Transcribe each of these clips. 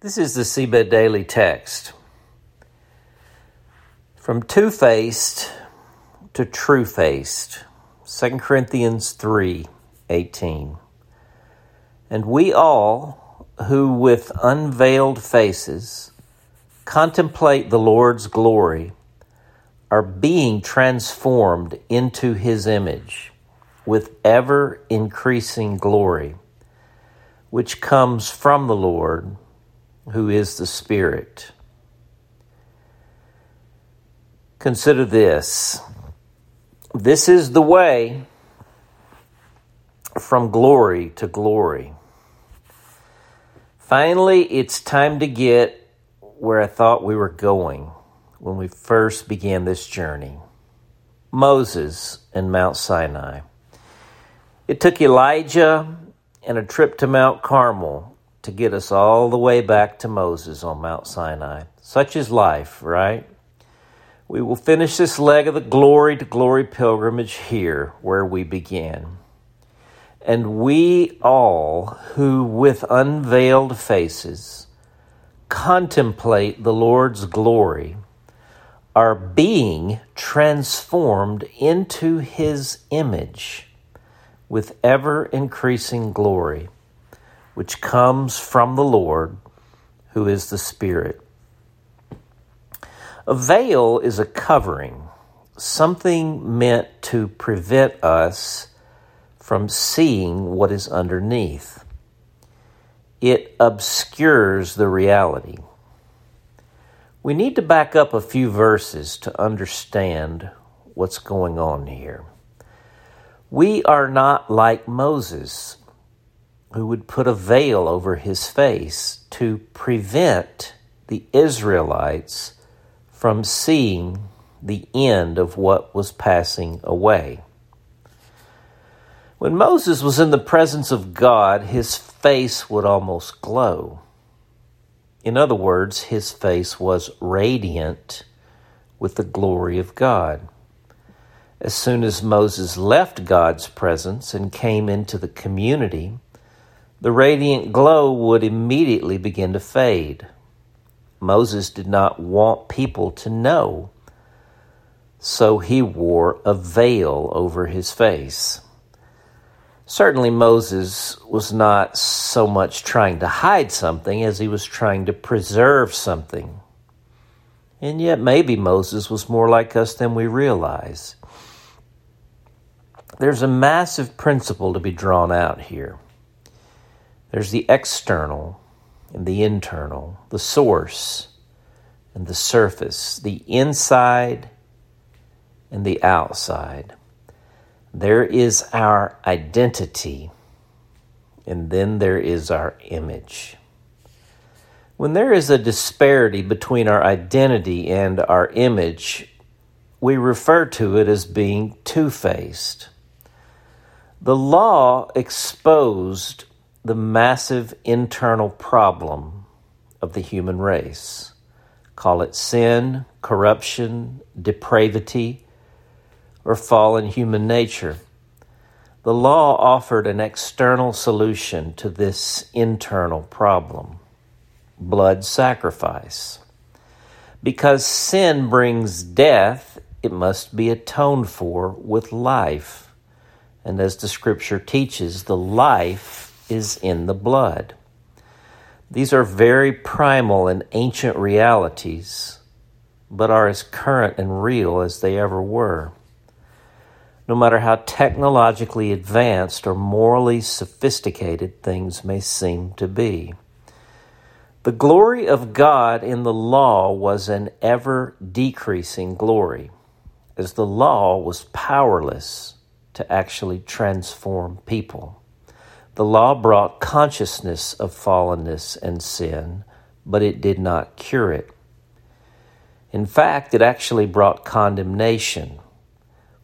This is the Seedbed Daily Text. From two faced to true faced, 2 Corinthians 3 18. And we all, who with unveiled faces contemplate the Lord's glory, are being transformed into his image with ever increasing glory, which comes from the Lord who is the Spirit. Consider this. This is the way from glory to glory. Finally, it's time to get where I thought we were going when we first began this journey Moses and Mount Sinai. It took Elijah and a trip to Mount Carmel to get us all the way back to Moses on Mount Sinai. Such is life, right? We will finish this leg of the glory to glory pilgrimage here where we began. And we all who with unveiled faces contemplate the Lord's glory are being transformed into his image with ever increasing glory which comes from the Lord, who is the Spirit. A veil is a covering, something meant to prevent us from seeing what is underneath. It obscures the reality. We need to back up a few verses to understand what's going on here. We are not like Moses who would put a veil over his face to prevent the Israelites from seeing the end of what was passing away. When Moses was in the presence of God, his face would almost glow. In other words, his face was radiant with the glory of God. As soon as Moses left God's presence and came into the community, the radiant glow would immediately begin to fade. Moses did not want people to know, so he wore a veil over his face. Certainly, Moses was not so much trying to hide something as he was trying to preserve something. And yet, maybe Moses was more like us than we realize. There's a massive principle to be drawn out here. There's the external and the internal, the source and the surface, the inside and the outside. There is our identity, and then there is our image. When there is a disparity between our identity and our image, we refer to it as being two faced. The law exposed the massive internal problem of the human race. Call it sin, corruption, depravity, or fallen human nature. The law offered an external solution to this internal problem blood sacrifice. Because sin brings death, it must be atoned for with life. And as the scripture teaches, the life is in the blood. These are very primal and ancient realities, but are as current and real as they ever were. No matter how technologically advanced or morally sophisticated things may seem to be. The glory of God in the law was an ever decreasing glory, as the law was powerless to actually transform people. The law brought consciousness of fallenness and sin, but it did not cure it. In fact, it actually brought condemnation,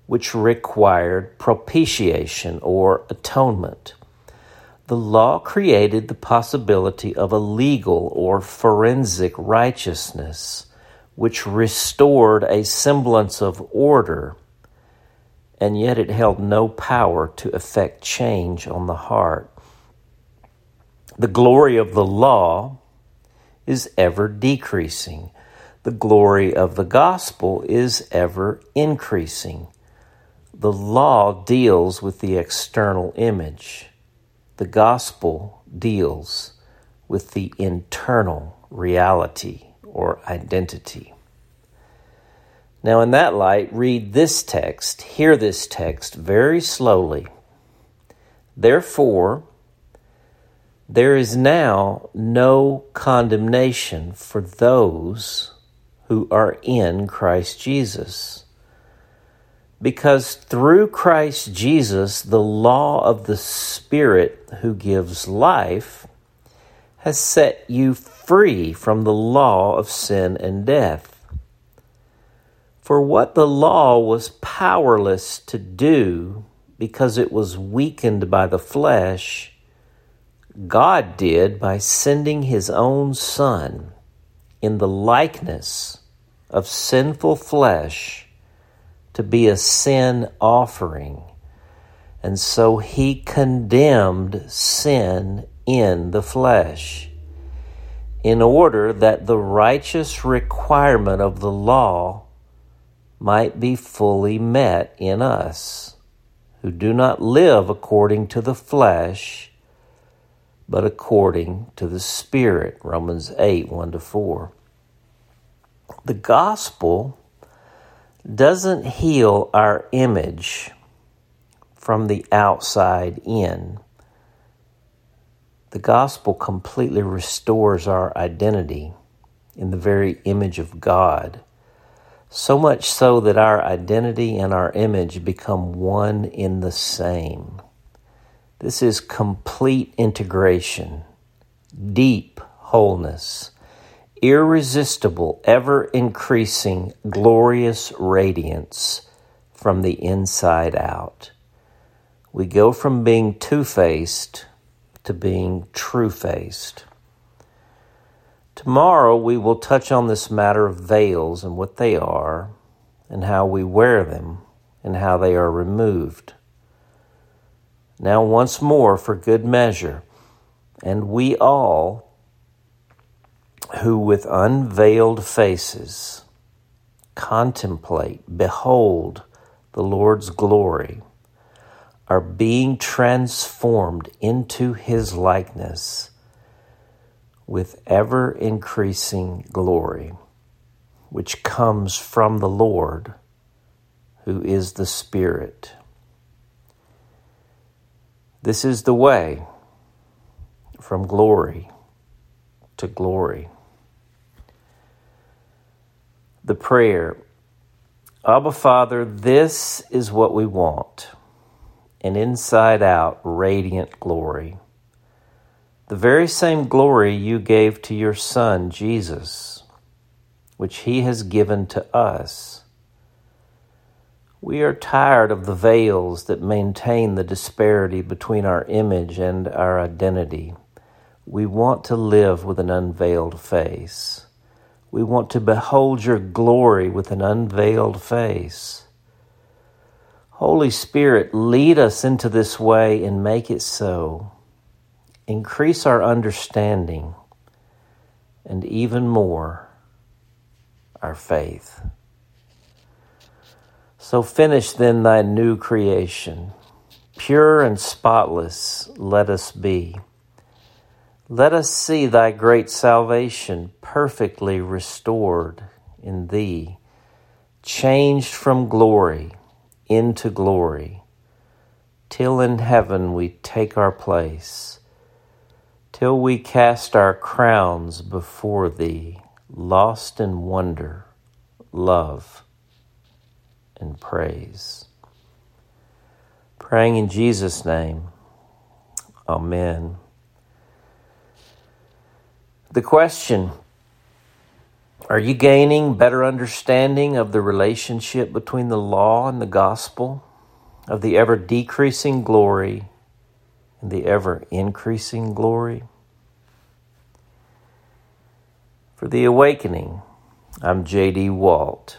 which required propitiation or atonement. The law created the possibility of a legal or forensic righteousness, which restored a semblance of order and yet it held no power to effect change on the heart. The glory of the law is ever decreasing. The glory of the gospel is ever increasing. The law deals with the external image. The gospel deals with the internal reality or identity. Now, in that light, read this text, hear this text very slowly. Therefore, there is now no condemnation for those who are in Christ Jesus. Because through Christ Jesus, the law of the Spirit who gives life has set you free from the law of sin and death. For what the law was powerless to do because it was weakened by the flesh, God did by sending his own Son in the likeness of sinful flesh to be a sin offering. And so he condemned sin in the flesh in order that the righteous requirement of the law might be fully met in us, who do not live according to the flesh, but according to the Spirit. Romans 8 1 to 4. The gospel doesn't heal our image from the outside in. The gospel completely restores our identity in the very image of God so much so that our identity and our image become one in the same. This is complete integration, deep wholeness, irresistible, ever increasing, glorious radiance from the inside out. We go from being two faced to being true faced. Tomorrow we will touch on this matter of veils and what they are, and how we wear them, and how they are removed. Now, once more, for good measure, and we all who with unveiled faces contemplate, behold the Lord's glory, are being transformed into his likeness with ever increasing glory, which comes from the Lord, who is the Spirit. This is the way from glory to glory. The prayer Abba, Father, this is what we want an inside out, radiant glory the very same glory you gave to your Son, Jesus, which He has given to us. We are tired of the veils that maintain the disparity between our image and our identity. We want to live with an unveiled face. We want to behold your glory with an unveiled face. Holy Spirit, lead us into this way and make it so increase our understanding, and even more, our faith. So finish then thy new creation. Pure and spotless let us be. Let us see thy great salvation perfectly restored in thee, changed from glory into glory, till in heaven we take our place till we cast our crowns before Thee, lost in wonder, love, and praise. Praying in Jesus' name, Amen. The question Are you gaining better understanding of the relationship between the law and the gospel, of the ever decreasing glory the ever increasing glory. For the awakening, I'm J.D. Walt.